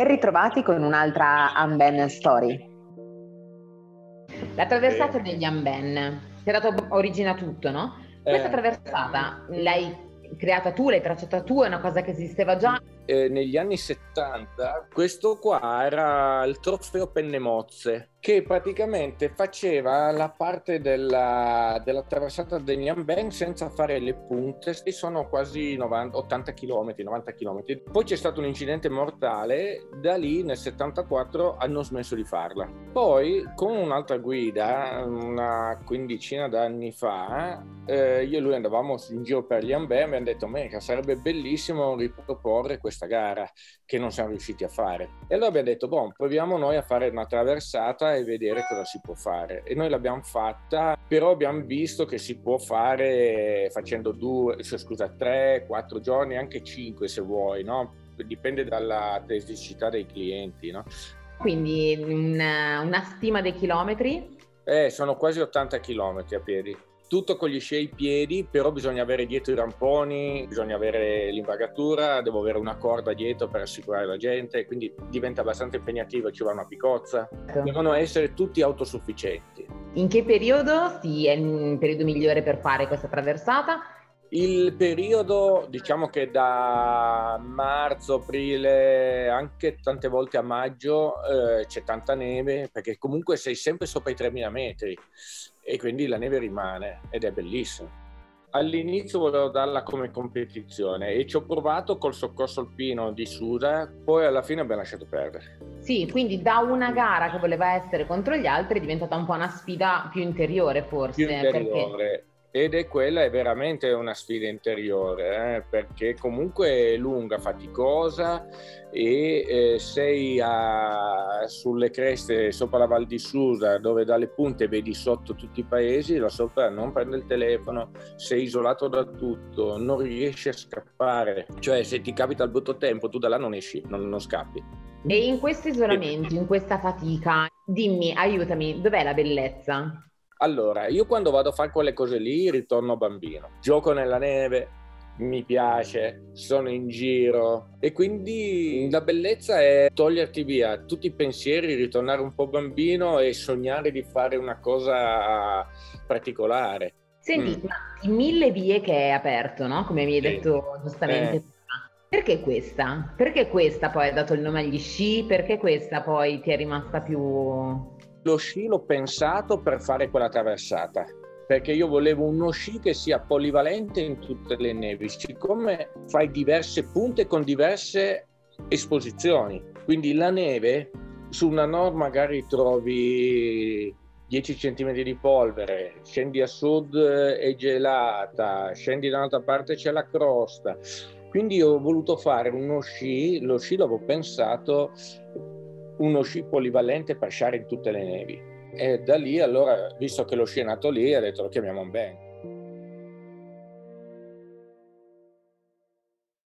Ben ritrovati con un'altra Amben Story. La traversata degli Amben, ti ha dato origine a tutto, no? Questa eh. traversata l'hai creata tu, l'hai tracciata tu, è una cosa che esisteva già? Eh, negli anni 70 questo qua era il trofeo Pennemozze che praticamente faceva la parte della, della traversata degli Niambeng senza fare le punte e sono quasi 90, 80 km, 90 km. Poi c'è stato un incidente mortale, da lì nel 74 hanno smesso di farla. Poi con un'altra guida, una quindicina d'anni fa, eh, io e lui andavamo in giro per gli Niambeng e abbiamo detto, sarebbe bellissimo riproporre questa gara che non siamo riusciti a fare. E allora abbiamo detto, boh, proviamo noi a fare una traversata e vedere cosa si può fare. E noi l'abbiama fatta, però abbiamo visto che si può fare facendo due, scusa, tre, quattro giorni, anche cinque se vuoi, no? Dipende dalla tesicità dei clienti, no? Quindi una, una stima dei chilometri? Eh, sono quasi 80 chilometri a piedi tutto con gli sci ai piedi, però bisogna avere dietro i ramponi, bisogna avere l'imbagatura, devo avere una corda dietro per assicurare la gente, quindi diventa abbastanza impegnativo, ci va una picozza. Ecco. Devono essere tutti autosufficienti. In che periodo sì, è il periodo migliore per fare questa traversata? Il periodo, diciamo che da marzo, aprile, anche tante volte a maggio eh, c'è tanta neve, perché comunque sei sempre sopra i 3000 metri e quindi la neve rimane ed è bellissima. All'inizio volevo darla come competizione e ci ho provato col soccorso alpino di Suda, poi alla fine abbiamo lasciato perdere. Sì, quindi da una gara che voleva essere contro gli altri è diventata un po' una sfida più interiore forse. Più interiore. Perché ed è quella è veramente una sfida interiore eh, perché comunque è lunga, faticosa e eh, sei a, sulle creste sopra la Val di Susa dove dalle punte vedi sotto tutti i paesi, là sopra non prende il telefono, sei isolato da tutto, non riesci a scappare, cioè se ti capita il brutto tempo tu da là non esci, non, non scappi. E in questo isolamento, in questa fatica, dimmi, aiutami, dov'è la bellezza? Allora, io quando vado a fare quelle cose lì ritorno bambino. Gioco nella neve, mi piace, sono in giro e quindi la bellezza è toglierti via tutti i pensieri, ritornare un po' bambino e sognare di fare una cosa particolare. Senti, mm. ma in mille vie che è aperto, no? Come mi hai sì. detto giustamente eh. Perché questa? Perché questa poi ha dato il nome agli sci? Perché questa poi ti è rimasta più lo sci l'ho pensato per fare quella traversata, perché io volevo uno sci che sia polivalente in tutte le nevi, siccome fai diverse punte con diverse esposizioni. Quindi la neve su una nord magari trovi 10 cm di polvere, scendi a sud è gelata, scendi da un'altra parte c'è la crosta. Quindi ho voluto fare uno sci, lo sci l'avevo pensato uno sci polivalente per sciare in tutte le nevi. E da lì allora, visto che lo sci è nato lì, ha detto lo chiamiamo Ben.